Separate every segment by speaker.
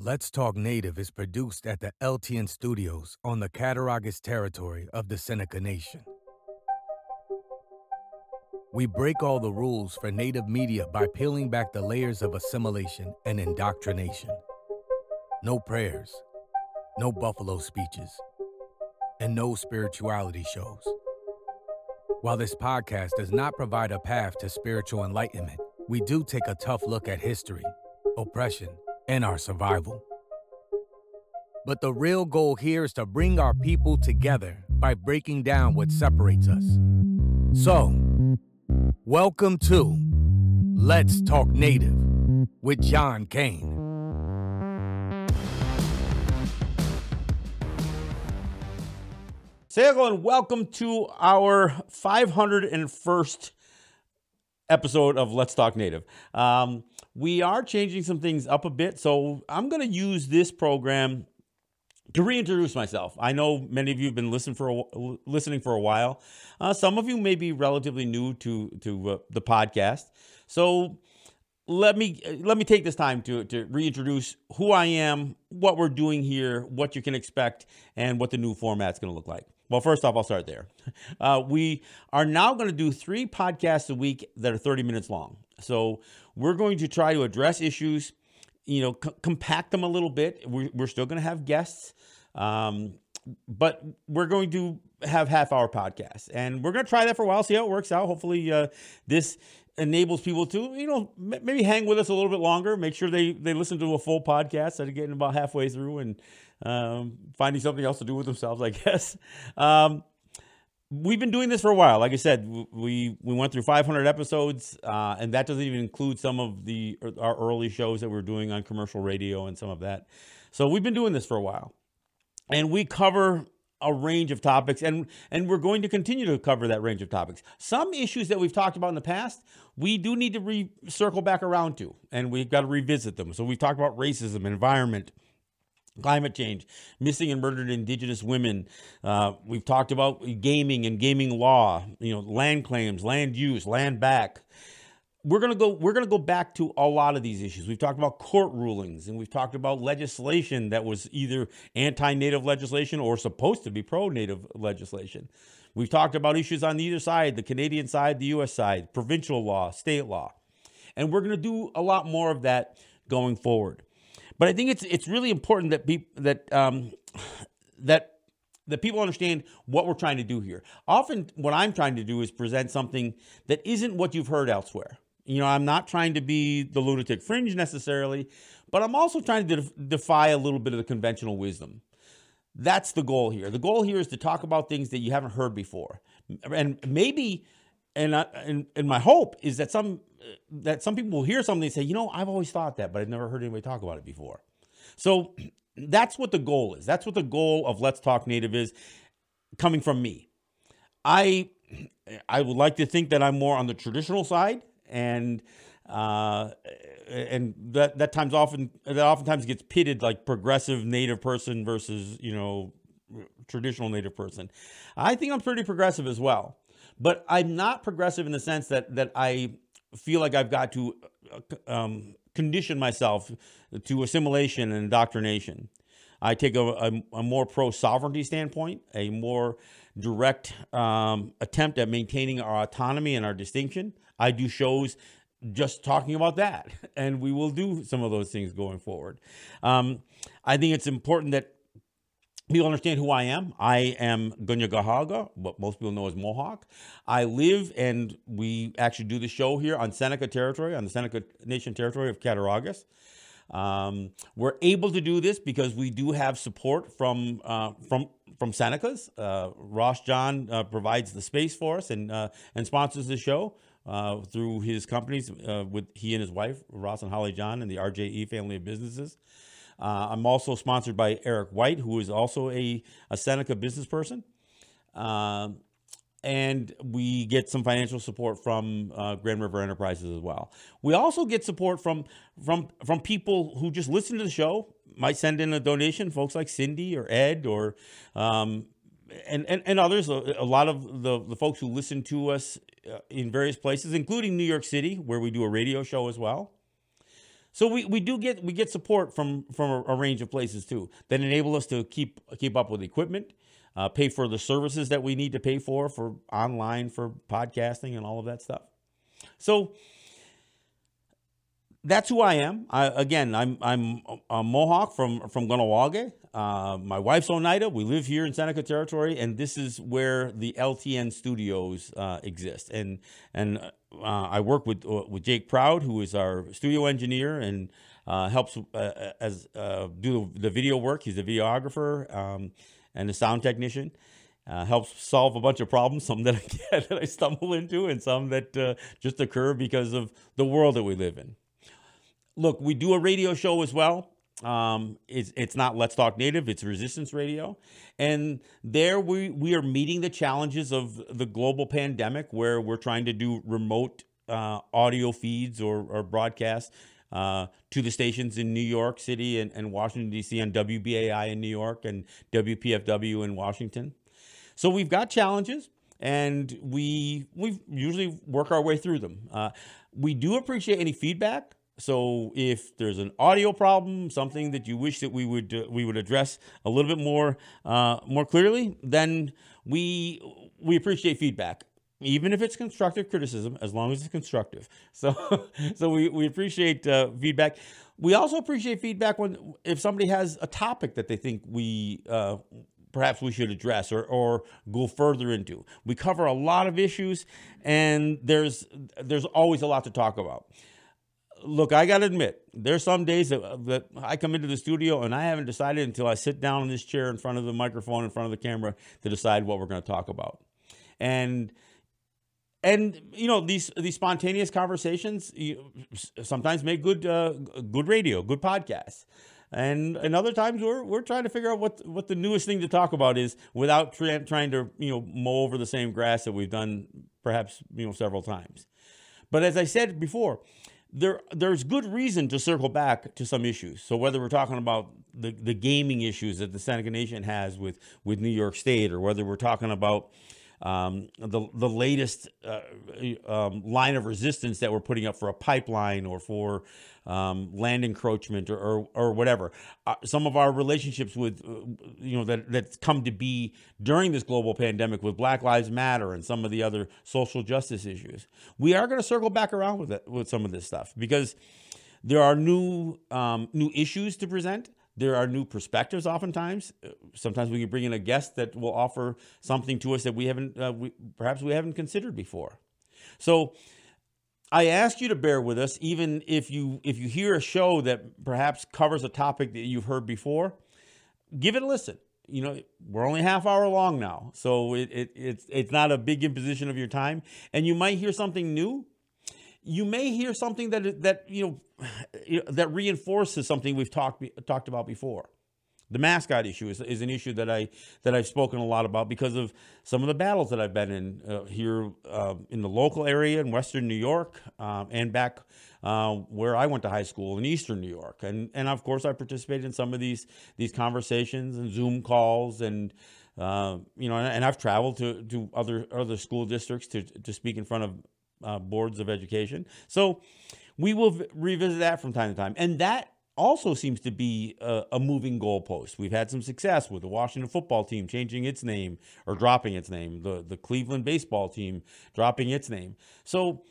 Speaker 1: Let's Talk Native is produced at the LTN Studios on the Cattaraugus territory of the Seneca Nation. We break all the rules for Native media by peeling back the layers of assimilation and indoctrination. No prayers, no buffalo speeches, and no spirituality shows. While this podcast does not provide a path to spiritual enlightenment, we do take a tough look at history, oppression, and our survival. But the real goal here is to bring our people together by breaking down what separates us. So, welcome to Let's Talk Native with John Kane.
Speaker 2: Say hello and welcome to our 501st episode of Let's Talk Native. Um, we are changing some things up a bit, so I'm going to use this program to reintroduce myself. I know many of you have been listening for a, listening for a while. Uh, some of you may be relatively new to to uh, the podcast, so let me let me take this time to to reintroduce who I am, what we're doing here, what you can expect, and what the new format's going to look like. Well, first off, I'll start there. Uh, we are now going to do three podcasts a week that are 30 minutes long. So we're going to try to address issues, you know, c- compact them a little bit. We're, we're still going to have guests, um, but we're going to have half hour podcasts. And we're going to try that for a while, see how it works out. Hopefully, uh, this enables people to, you know, maybe hang with us a little bit longer, make sure they, they listen to a full podcast instead of getting about halfway through and um, finding something else to do with themselves, I guess. Um, we've been doing this for a while. Like I said, we we went through 500 episodes, uh, and that doesn't even include some of the our early shows that we are doing on commercial radio and some of that. So we've been doing this for a while, and we cover a range of topics and and we're going to continue to cover that range of topics some issues that we've talked about in the past we do need to re- circle back around to and we've got to revisit them so we've talked about racism environment climate change, missing and murdered indigenous women. Uh, we've talked about gaming and gaming law, you know, land claims, land use, land back. We're gonna go. We're gonna go back to a lot of these issues. We've talked about court rulings, and we've talked about legislation that was either anti-native legislation or supposed to be pro-native legislation. We've talked about issues on either side, the Canadian side, the U.S. side, provincial law, state law, and we're gonna do a lot more of that going forward. But I think it's it's really important that people that um, that that people understand what we're trying to do here. Often, what I'm trying to do is present something that isn't what you've heard elsewhere. You know, I'm not trying to be the lunatic fringe necessarily, but I'm also trying to def- defy a little bit of the conventional wisdom. That's the goal here. The goal here is to talk about things that you haven't heard before, and maybe, and I, and, and my hope is that some that some people will hear something and say, you know, I've always thought that, but I've never heard anybody talk about it before. So that's what the goal is. That's what the goal of Let's Talk Native is coming from me. I I would like to think that I'm more on the traditional side and uh, and that that times often that oftentimes gets pitted like progressive native person versus you know traditional native person. I think I'm pretty progressive as well, but I'm not progressive in the sense that that I feel like I've got to uh, um, condition myself to assimilation and indoctrination. I take a, a, a more pro sovereignty standpoint, a more direct um, attempt at maintaining our autonomy and our distinction. I do shows just talking about that, and we will do some of those things going forward. Um, I think it's important that people understand who I am. I am Gunyagahaga, what most people know as Mohawk. I live and we actually do the show here on Seneca territory, on the Seneca Nation territory of Cattaraugus. Um, we're able to do this because we do have support from uh, from from Senecas. Uh, Ross John uh, provides the space for us and uh, and sponsors the show. Uh, through his companies, uh, with he and his wife Ross and Holly John and the RJE family of businesses, uh, I'm also sponsored by Eric White, who is also a, a Seneca business person. Uh, and we get some financial support from uh, Grand River Enterprises as well. We also get support from from from people who just listen to the show, might send in a donation. Folks like Cindy or Ed or um, and, and, and others. A, lot of the, the folks who listen to us uh, in various places, including New York City, where we do a radio show as well. So we, we do get we get support from from a, a range of places too that enable us to keep keep up with equipment, uh, pay for the services that we need to pay for for online for podcasting and all of that stuff. So that's who I am. I, again, I'm I'm a Mohawk from from Kahnawake. Uh, my wife's Oneida. We live here in Seneca Territory, and this is where the LTN studios uh, exist. And and uh, I work with uh, with Jake Proud, who is our studio engineer and uh, helps uh, as do the video work. He's a videographer um, and a sound technician. helps solve a bunch of problems, some that I get that I stumble into, and some that just occur because of the world that we live in look, we do a radio show as well. Um, it's it's not Let's Talk Native, it's Resistance Radio, and there we we are meeting the challenges of the global pandemic, where we're trying to do remote uh, audio feeds or, or broadcasts uh, to the stations in New York City and, and Washington D.C. and WBAI in New York and WPFW in Washington. So we've got challenges, and we we usually work our way through them. Uh, we do appreciate any feedback. So if there's an audio problem, something that you wish that we would uh, we would address a little bit more uh, more clearly, then we we appreciate feedback, even if it's constructive criticism, as long as it's constructive. So so we we appreciate uh, feedback. We also appreciate feedback when if somebody has a topic that they think we uh, perhaps we should address or, or go further into. We cover a lot of issues, and there's there's always a lot to talk about look, I got to admit, there's some days that, that I come into the studio and I haven't decided until I sit down in this chair in front of the microphone, in front of the camera, to decide what we're going to talk about. And and you know these these spontaneous conversations you, sometimes make good uh, good radio, good podcasts. And and other times we're we're trying to figure out what what the newest thing to talk about is without tra- trying to you know mow over the same grass that we've done perhaps you know several times. But as I said before, there there's good reason to circle back to some issues. So whether we're talking about the, the gaming issues that the Seneca Nation has with with New York State, or whether we're talking about um, the the latest uh, um, line of resistance that we're putting up for a pipeline or for um, land encroachment or or, or whatever. Uh, some of our relationships with uh, you know that that's come to be during this global pandemic with Black Lives Matter and some of the other social justice issues. We are going to circle back around with it with some of this stuff because there are new um, new issues to present there are new perspectives oftentimes. Sometimes we can bring in a guest that will offer something to us that we haven't uh, we, perhaps we haven't considered before. So i ask you to bear with us even if you if you hear a show that perhaps covers a topic that you've heard before give it a listen. You know we're only half hour long now so it, it it's it's not a big imposition of your time. And you might hear something new you may hear something that that you know that reinforces something we've talked talked about before. The mascot issue is, is an issue that I that I've spoken a lot about because of some of the battles that I've been in uh, here uh, in the local area in Western New York um, and back uh, where I went to high school in Eastern New York, and and of course I participated in some of these these conversations and Zoom calls and. Uh, you know, and I've traveled to, to other other school districts to to speak in front of uh, boards of education. So we will v- revisit that from time to time. And that also seems to be a, a, moving goalpost. We've had some success with the Washington football team changing its name or dropping its name, the, the Cleveland baseball team dropping its name. So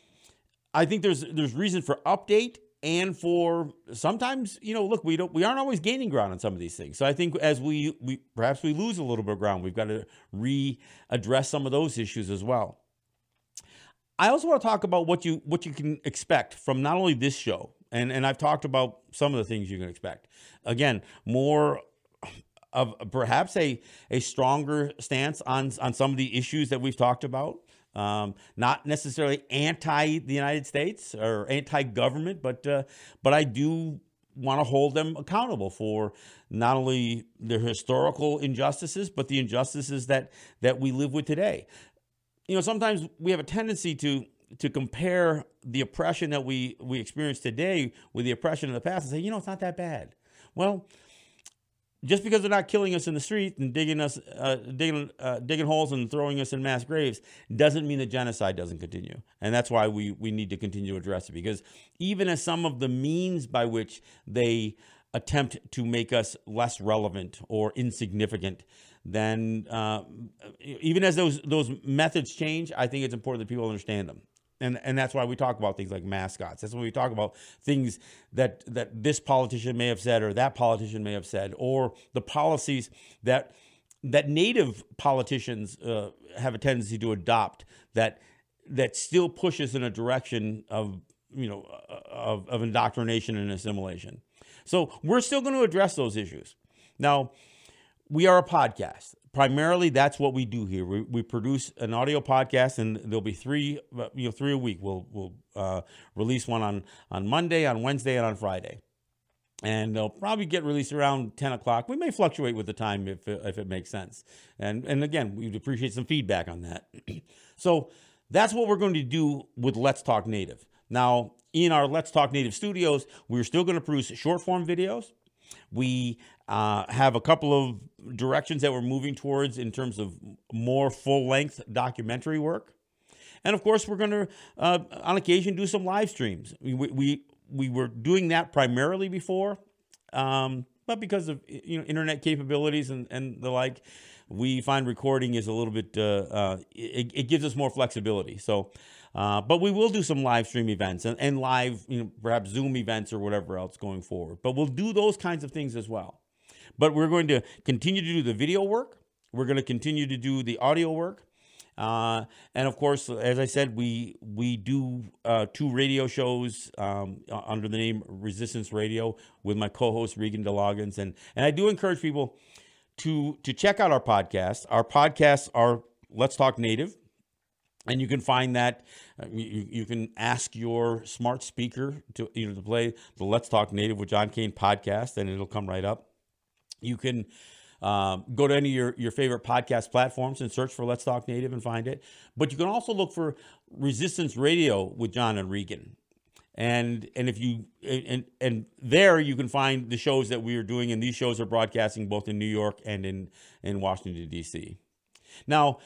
Speaker 2: I think there's there's reason for update and for sometimes you know look we don't we aren't always gaining ground on some of these things so i think as we we perhaps we lose a little bit of ground we've got to readdress some of those issues as well I also want to talk about what you what you can expect from not only this show, and and I've talked about some of the things you can expect. Again, more of perhaps a a stronger stance on on some of the issues that we've talked about. Um, not necessarily anti the United States or anti government, but uh, but I do want to hold them accountable for not only their historical injustices, but the injustices that that we live with today you know, sometimes we have a tendency to to compare the oppression that we we experience today with the oppression of the past and say, you know, it's not that bad. Well, just because they're not killing us in the street and digging us, uh, digging, uh, digging holes and throwing us in mass graves, doesn't mean that genocide doesn't continue. And that's why we we need to continue to address it because even as some of the means by which they attempt to make us less relevant or insignificant, then uh, even as those those methods change, I think it's important that people understand them and and that's why we talk about things like mascots. That's when we talk about things that that this politician may have said or that politician may have said, or the policies that that native politicians uh, have a tendency to adopt that that still pushes in a direction of you know of, of indoctrination and assimilation. So we're still going to address those issues. Now, we are a podcast primarily that's what we do here. We, we produce an audio podcast, and there'll be three, you know, three a week. We'll we'll uh, release one on on Monday, on Wednesday, and on Friday, and they'll probably get released around ten o'clock. We may fluctuate with the time if if it makes sense. And and again, we'd appreciate some feedback on that. so that's what we're going to do with Let's Talk Native. Now, in our Let's Talk Native studios, we're still going to produce short form videos. We uh, have a couple of directions that we're moving towards in terms of more full length documentary work. And of course, we're going to, uh, on occasion, do some live streams. We, we, we were doing that primarily before, um, but because of you know internet capabilities and, and the like, we find recording is a little bit, uh, uh it, it gives us more flexibility. So, uh, but we will do some live stream events and, and live, you know, perhaps Zoom events or whatever else going forward. But we'll do those kinds of things as well. But we're going to continue to do the video work. We're going to continue to do the audio work. Uh, and of course, as I said, we we do uh, two radio shows um, under the name Resistance Radio with my co-host Regan de Loggans, and and I do encourage people to to check out our podcast. Our podcasts are Let's Talk Native, and you can find that uh, you, you can ask your smart speaker to you know to play the Let's Talk Native with John Kane podcast, and it'll come right up. You can um, go to any of your, your favorite podcast platforms and search for Let's Talk Native and find it. But you can also look for Resistance Radio with John and Regan. And and if you and and there you can find the shows that we are doing, and these shows are broadcasting both in New York and in in Washington D.C. Now,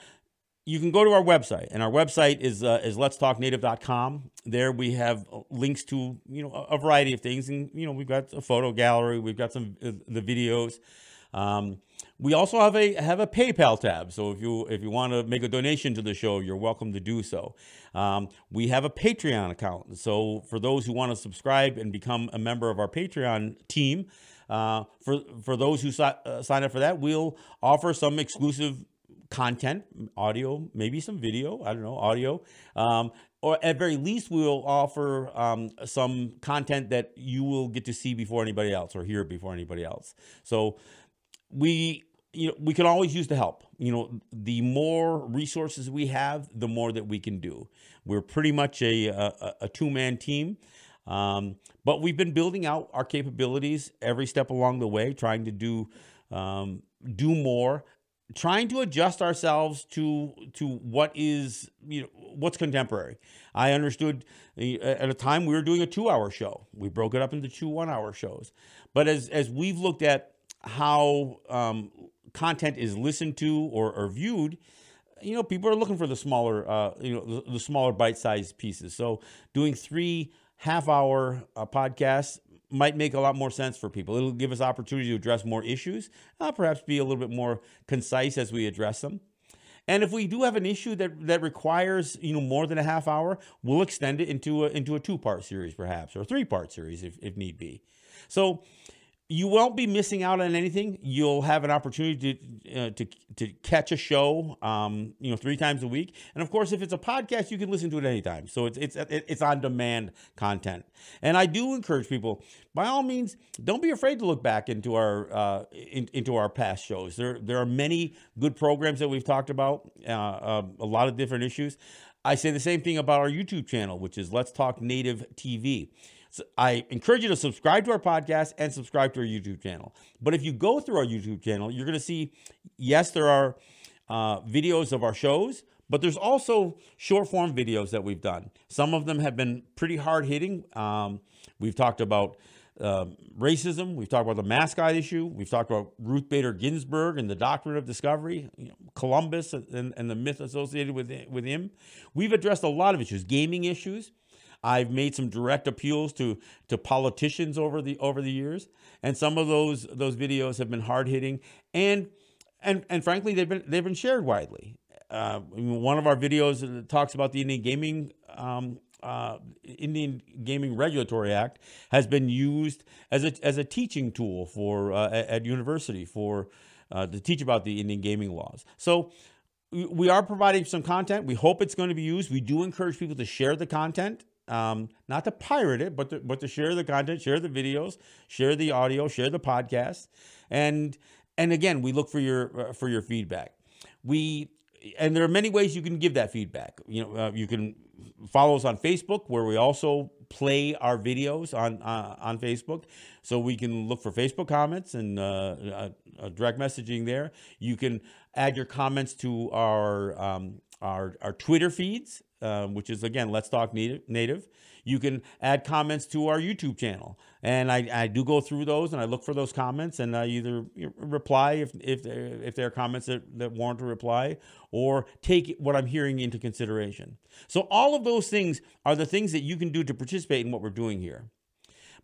Speaker 2: you can go to our website, and our website is uh, is letstalknative.com. There we have uh, links to you know a, variety of things, and you know we've got a photo gallery, we've got some uh, the videos. Um, we also have a have a PayPal tab, so if you if you want to make a donation to the show, you're welcome to do so. Um, we have a Patreon account, so for those who want to subscribe and become a member of our Patreon team. Uh, for for those who si- uh, sign up for that, we'll offer some exclusive content, audio, maybe some video, I don't know, audio. Um, or at very least, we will offer um, some content that you will get to see before anybody else or hear before anybody else. So we you know we can always use the help you know the more resources we have the more that we can do we're pretty much a, a, a two-man team um, but we've been building out our capabilities every step along the way trying to do um, do more trying to adjust ourselves to to what is you know what's contemporary. I understood uh, at a time we were doing a two hour show. We broke it up into two one hour shows. But as as we've looked at how um, content is listened to or, or viewed, you know, people are looking for the smaller, uh, you know, the, the smaller bite sized pieces. So doing three half hour uh, podcasts might make a lot more sense for people. It'll give us opportunity to address more issues, uh, perhaps be a little bit more concise as we address them. And if we do have an issue that, that requires you know more than a half hour, we'll extend it into a, into a two part series perhaps or a three part series if, if need be. So you won't be missing out on anything. You'll have an opportunity to uh, to to catch a show, um, you know, three times a week. And of course, if it's a podcast, you can listen to it anytime. So it's it's it's on demand content. And I do encourage people, by all means, don't be afraid to look back into our uh, in, into our past shows. There there are many good programs that we've talked about, uh, uh a lot of different issues. I say the same thing about our YouTube channel, which is Let's Talk Native TV. I encourage you to subscribe to our podcast and subscribe to our YouTube channel. But if you go through our YouTube channel, you're going to see, yes, there are uh, videos of our shows, but there's also short form videos that we've done. Some of them have been pretty hard hitting. Um, we've talked about um, racism. We've talked about the mascot issue. We've talked about Ruth Bader Ginsburg and the doctrine of discovery, you know, Columbus and, and the myth associated with with him. We've addressed a lot of issues, gaming issues. I've made some direct appeals to to politicians over the over the years, and some of those those videos have been hard hitting and and and frankly they've been they've been shared widely. Uh, one of our videos talks about the Indian gaming um, uh, Indian Gaming Regulatory Act has been used as a as a teaching tool for uh, at, university for uh, to teach about the Indian gaming laws. So we are providing some content. We hope it's going to be used. We do encourage people to share the content um, not to pirate it, but to, but to share the content, share the videos, share the audio, share the podcast, and and again, we look for your uh, for your feedback. We and there are many ways you can give that feedback. You know, uh, you can follow us on Facebook, where we also play our videos on uh, on Facebook, so we can look for Facebook comments and uh, uh, direct messaging there. You can add your comments to our um, our, our Twitter feeds um, which is again Let's Talk Native. You can add comments to our YouTube channel, and I, I do go through those and I look for those comments and I either reply if if if there are comments that, that warrant a reply, or take what I'm hearing into consideration. So all of those things are the things that you can do to participate in what we're doing here.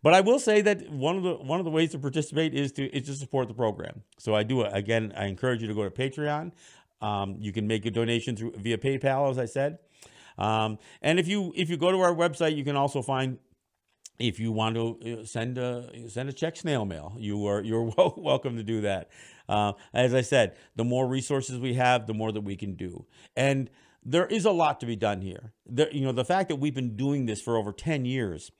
Speaker 2: But I will say that one of the one of the ways to participate is to is to support the program. So I do again. I encourage you to go to Patreon. Um, you can make a donation through via PayPal, as I said. Um, and if you if you go to our website, you can also find if you want to uh, send a send a check snail mail. You are you're welcome to do that. Uh, as I said, the more resources we have, the more that we can do. And there is a lot to be done here. You know, the fact that we've been doing this for over ten years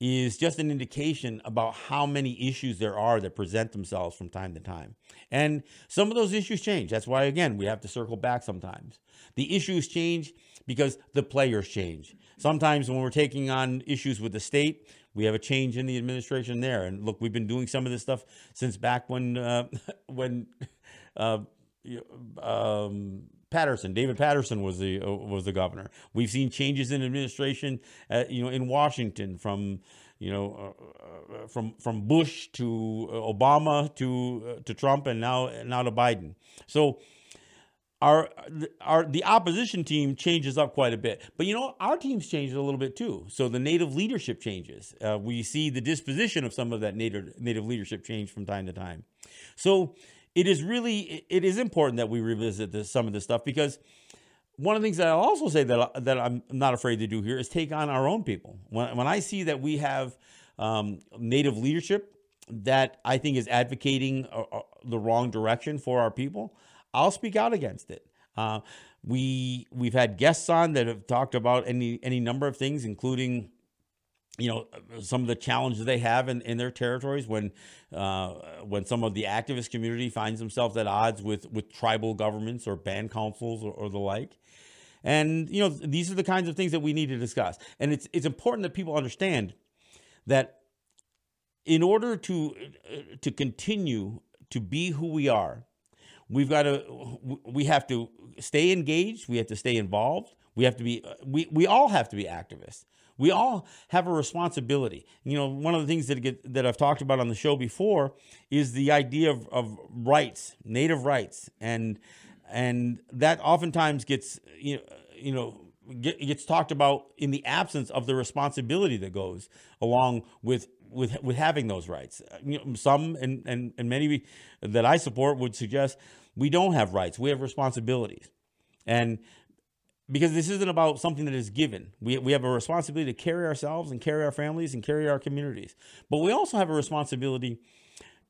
Speaker 2: is just an indication about how many issues there are that present themselves from time to time. And some of those issues change. That's why, again, we have to circle back sometimes. The issues change because the players change. Sometimes when we're taking on issues with the state, we have a change in the administration there. And look, we've been doing some of this stuff since back when uh, when uh, um, Paterson, David Paterson was the uh, was the governor. We've seen changes in administration, uh, you know, in Washington from you know uh, uh, from from Bush to Obama to to Trump and now now to Biden. So our our the opposition team changes up quite a bit. But you know, our team's changed a little bit too. So the native leadership changes. Uh, we see the disposition of some of that native native leadership change from time to time. So it is really it is important that we revisit this, some of this stuff because one of the things that I'll also say that that I'm not afraid to do here is take on our own people. When when I see that we have um, native leadership that I think is advocating uh, uh the wrong direction for our people. I'll speak out against it. Uh, we we've had guests on that have talked about any any number of things, including you know some of the challenges they have in, in their territories when uh, when some of the activist community finds themselves at odds with with tribal governments or band councils or, or the like. And you know these are the kinds of things that we need to discuss. And it's it's important that people understand that in order to uh, to continue to be who we are we've got to we have to stay engaged we have to stay involved we have to be we, we all have to be activists we all have a responsibility you know one of the things that get, that i've talked about on the show before is the idea of, of rights native rights and and that oftentimes gets you know you know get, gets talked about in the absence of the responsibility that goes along with with with having those rights. Some and, and and many that I support would suggest we don't have rights, we have responsibilities. And because this isn't about something that is given. We, we have a responsibility to carry ourselves and carry our families and carry our communities. But we also have a responsibility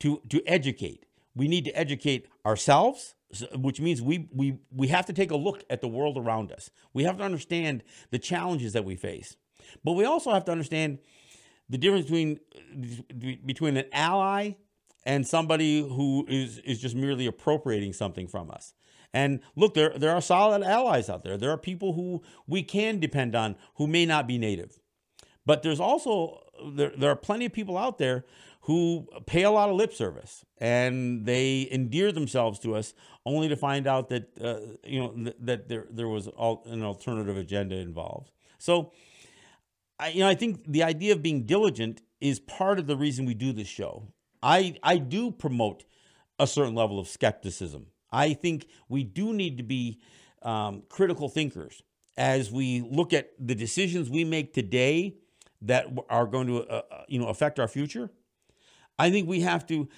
Speaker 2: to, to educate. We need to educate ourselves, which means we, we, we have to take a look at the world around us. We have to understand the challenges that we face. But we also have to understand the difference between, between an ally and somebody who is is just merely appropriating something from us. And look, there there are solid allies out there. There are people who we can depend on who may not be native. But there's also there, there are plenty of people out there who pay a lot of lip service and they endear themselves to us only to find out that uh, you know th- that there there was all, an alternative agenda involved. So I, you know, I think the idea of being diligent is part of the reason we do this show. I I do promote a certain level of skepticism. I think we do need to be um, critical thinkers as we look at the decisions we make today that are going to uh, uh, you know affect our future. I think we have to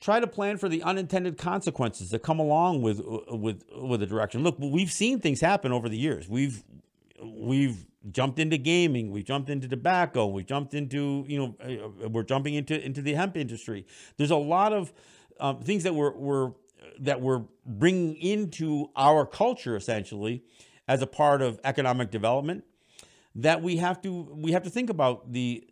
Speaker 2: try to plan for the unintended consequences that come along with uh, with with a direction. Look, we've seen things happen over the years. We've we've jumped into gaming, we've jumped into tobacco, we've jumped into you know uh, we're jumping into into the hemp industry. There's a lot of um, things that we're, we're that we're bringing into our culture essentially as a part of economic development that we have to we have to think about the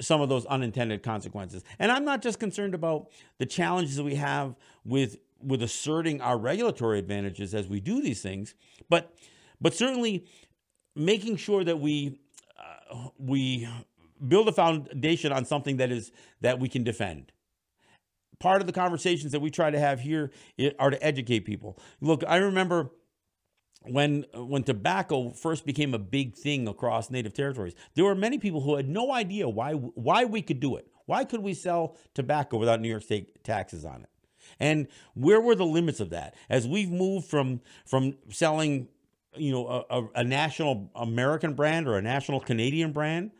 Speaker 2: some of those unintended consequences. And I'm not just concerned about the challenges that we have with with asserting our regulatory advantages as we do these things, but but certainly making sure that we uh, we build a foundation on something that is that we can defend part of the conversations that we try to have here are to educate people. Look, I remember when when tobacco first became a big thing across native territories, there were many people who had no idea why why we could do it. Why could we sell tobacco without New York State taxes on it? And where were the limits of that? As we've moved from from selling, you know, a, a national American brand or a national Canadian brand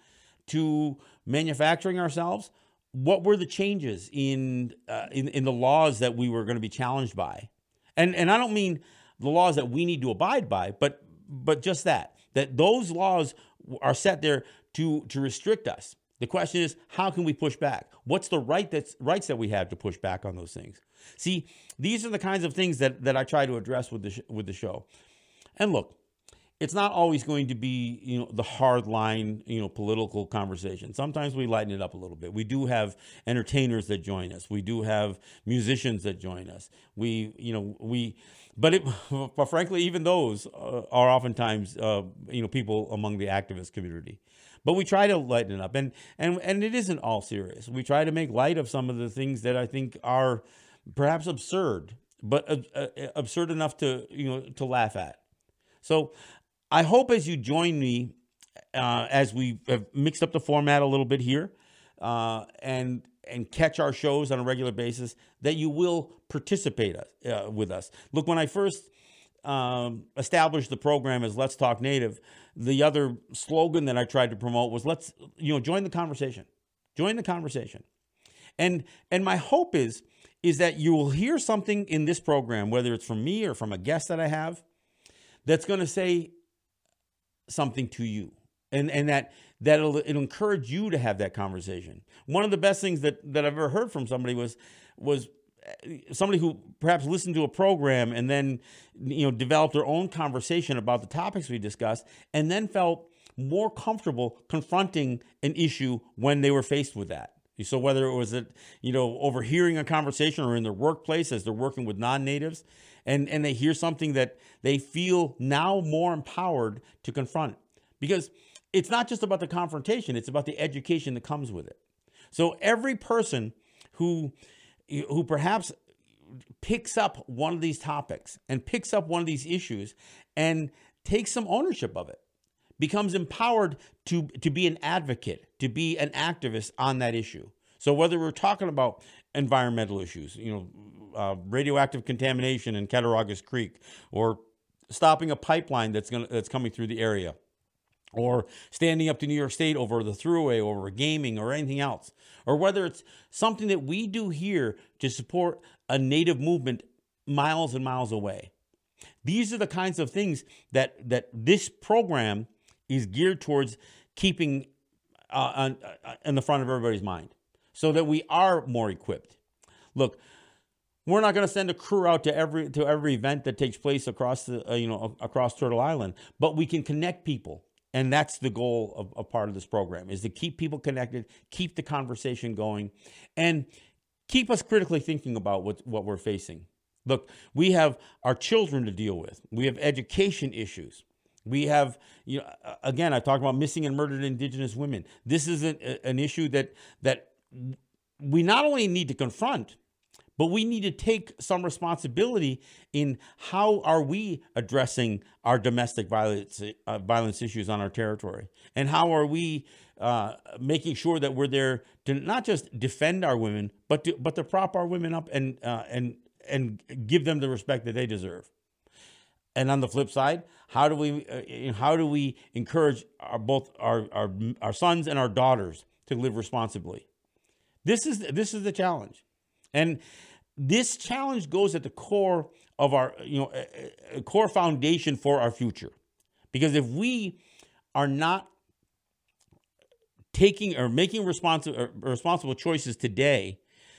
Speaker 2: to manufacturing ourselves, what were the changes in, uh, in in the laws that we were going to be challenged by? And and I don't mean the laws that we need to abide by, but but just that that those laws are set there to to restrict us. The question is, how can we push back? What's the right that's rights that we have to push back on those things? See, these are the kinds of things that that I try to address with the sh- with the show. And look, it's not always going to be you know the hard line you know political conversation. Sometimes we lighten it up a little bit. We do have entertainers that join us. We do have musicians that join us. We you know we but it but frankly even those uh, are oftentimes uh, you know people among the activist community. But we try to lighten it up. And and and it isn't all serious. We try to make light of some of the things that i think are perhaps absurd but uh, uh absurd enough to you know to laugh at. So I hope as you join me, uh, as we have mixed up the format a little bit here, uh, and and catch our shows on a regular basis, that you will participate uh, with us. Look, when I first um, established the program as Let's Talk Native, the other slogan that I tried to promote was Let's you know join the conversation, join the conversation, and and my hope is is that you will hear something in this program, whether it's from me or from a guest that I have, that's going to say something to you. And and that that'll it'll encourage you to have that conversation. One of the best things that that i've ever heard from somebody was was eh, somebody who perhaps listened to a program and then you know developed their own conversation about the topics we discussed and then felt more comfortable confronting an issue when they were faced with that so whether it was that you know overhearing a conversation or in their workplace as they're working with non-natives and and they hear something that they feel now more empowered to confront. Because it's not just about the confrontation it's about the education that comes with it. So every person who who perhaps picks up one of these topics and picks up one of these issues and takes some ownership of it becomes empowered to to be an advocate to be an activist on that issue so whether we're talking about environmental issues you know uh, radioactive contamination in Cattaraugus Creek, or stopping a pipeline that's going that's coming through the area, or standing up to New York State over the Thruway, over gaming, or anything else, or whether it's something that we do here to support a native movement miles and miles away. These are the kinds of things that that this program is geared towards keeping uh, on, uh, in the front of everybody's mind, so that we are more equipped. Look, we're not going to send a crew out to every to every event that takes place across the uh, you know across Turtle Island, but we can connect people, and that's the goal of, of part of this program is to keep people connected, keep the conversation going, and keep us critically thinking about what what we're facing. Look, we have our children to deal with. We have education issues. We have, you know, again, I talked about missing and murdered Indigenous women. This is an, an issue that that we not only need to confront, but we need to take some responsibility in how are we addressing our domestic violence uh, violence issues on our territory, and how are we uh, making sure that we're there to not just defend our women, but to but to prop our women up and uh, and and give them the respect that they deserve. And on the flip side, how do we uh, how do we encourage our, both our, our our sons and our daughters to live responsibly? This is this is the challenge, and this challenge goes at the core of our you know a, a core foundation for our future, because if we are not taking or making responsible responsible choices today,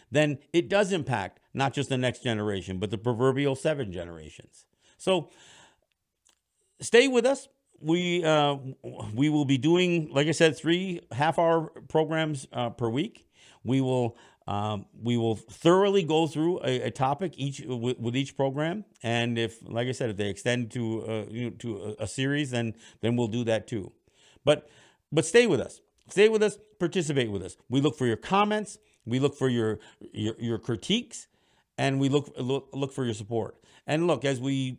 Speaker 2: then it does impact not just the next generation, but the proverbial seven generations. So stay with us. We uh, we will be doing, like I said, three half hour programs uh, per week. We will um, we will thoroughly go through a, a topic each with, each program, and if, like I said, if they extend to uh, you know, to a, a series, then then we'll do that too. But but stay with us. Stay with us. Participate with us. We look for your comments. We look for your your, your critiques, and we look, look look for your support. And look, as we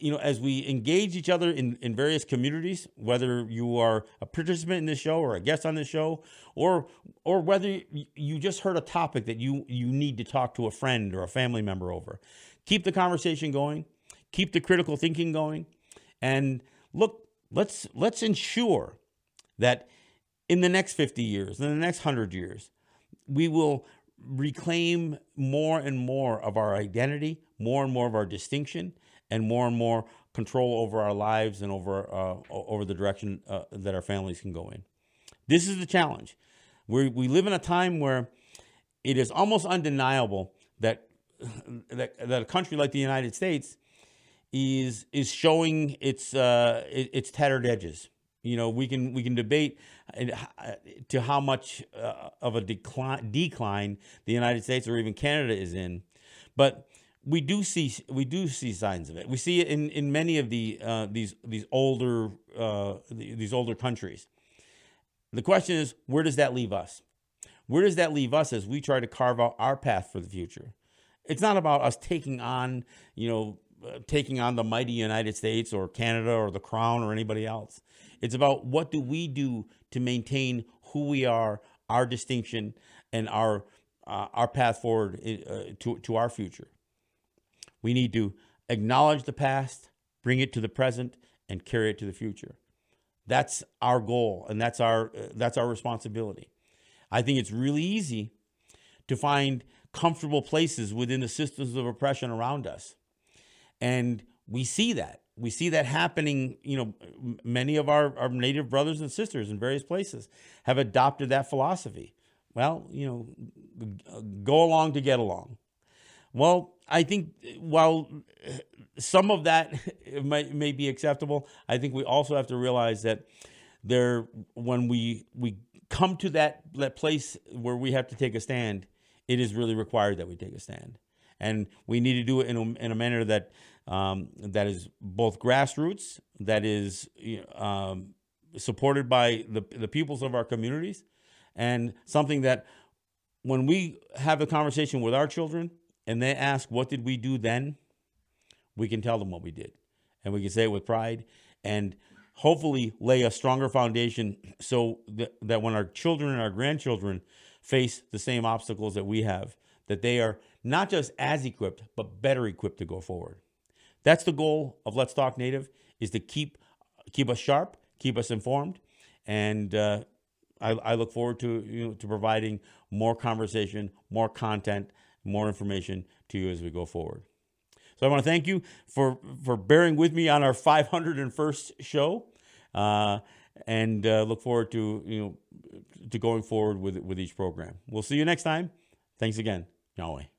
Speaker 2: you know, as we engage each other in, in various communities, whether you are a participant in this show or a guest on this show, or or whether you just heard a topic that you you need to talk to a friend or a family member over, keep the conversation going, keep the critical thinking going, and look, let's let's ensure that in the next 50 years, in the next 100 years, we will reclaim more and more of our identity, more and more of our distinction, and more and more control over our lives and over uh, over the direction uh, that our families can go in. This is the challenge. We we live in a time where it is almost undeniable that that, that a country like the United States is is showing its uh, its tattered edges. You know, we can we can debate uh, to how much uh, of a decline decline the United States or even Canada is in, but we do see we do see signs of it. We see it in, in many of the uh, these these older uh, these older countries. The question is, where does that leave us? Where does that leave us as we try to carve out our path for the future? It's not about us taking on, you know, uh, taking on the mighty United States or Canada or the Crown or anybody else. It's about what do we do to maintain who we are, our distinction, and our uh, our path forward uh, to to our future. We need to acknowledge the past, bring it to the present, and carry it to the future. That's our goal, and that's our uh, that's our responsibility. I think it's really easy to find comfortable places within the systems of oppression around us, and we see that we see that happening. You know, many of our, our native brothers and sisters in various places have adopted that philosophy. Well, you know, go along to get along. Well, I think while some of that may, may be acceptable, I think we also have to realize that there, when we we come to that that place where we have to take a stand, it is really required that we take a stand, and we need to do it in a, in a manner that um, that is both grassroots, that is um, supported by the the peoples of our communities, and something that when we have a conversation with our children and they ask, What did we do then? We can tell them what we did. And we can say it with pride and hopefully lay a stronger foundation so that, that when our children and our grandchildren face the same obstacles that we have, that they are not just as equipped, but better equipped to go forward. That's the goal of Let's Talk Native is to keep keep us sharp, keep us informed, and uh, I, I, look forward to you know, to providing more conversation, more content more information to you as we go forward. So I want to thank you for for bearing with me on our 501st show, uh, and uh, look forward to you know to going forward with with each program. We'll see you next time. Thanks again, Niawen.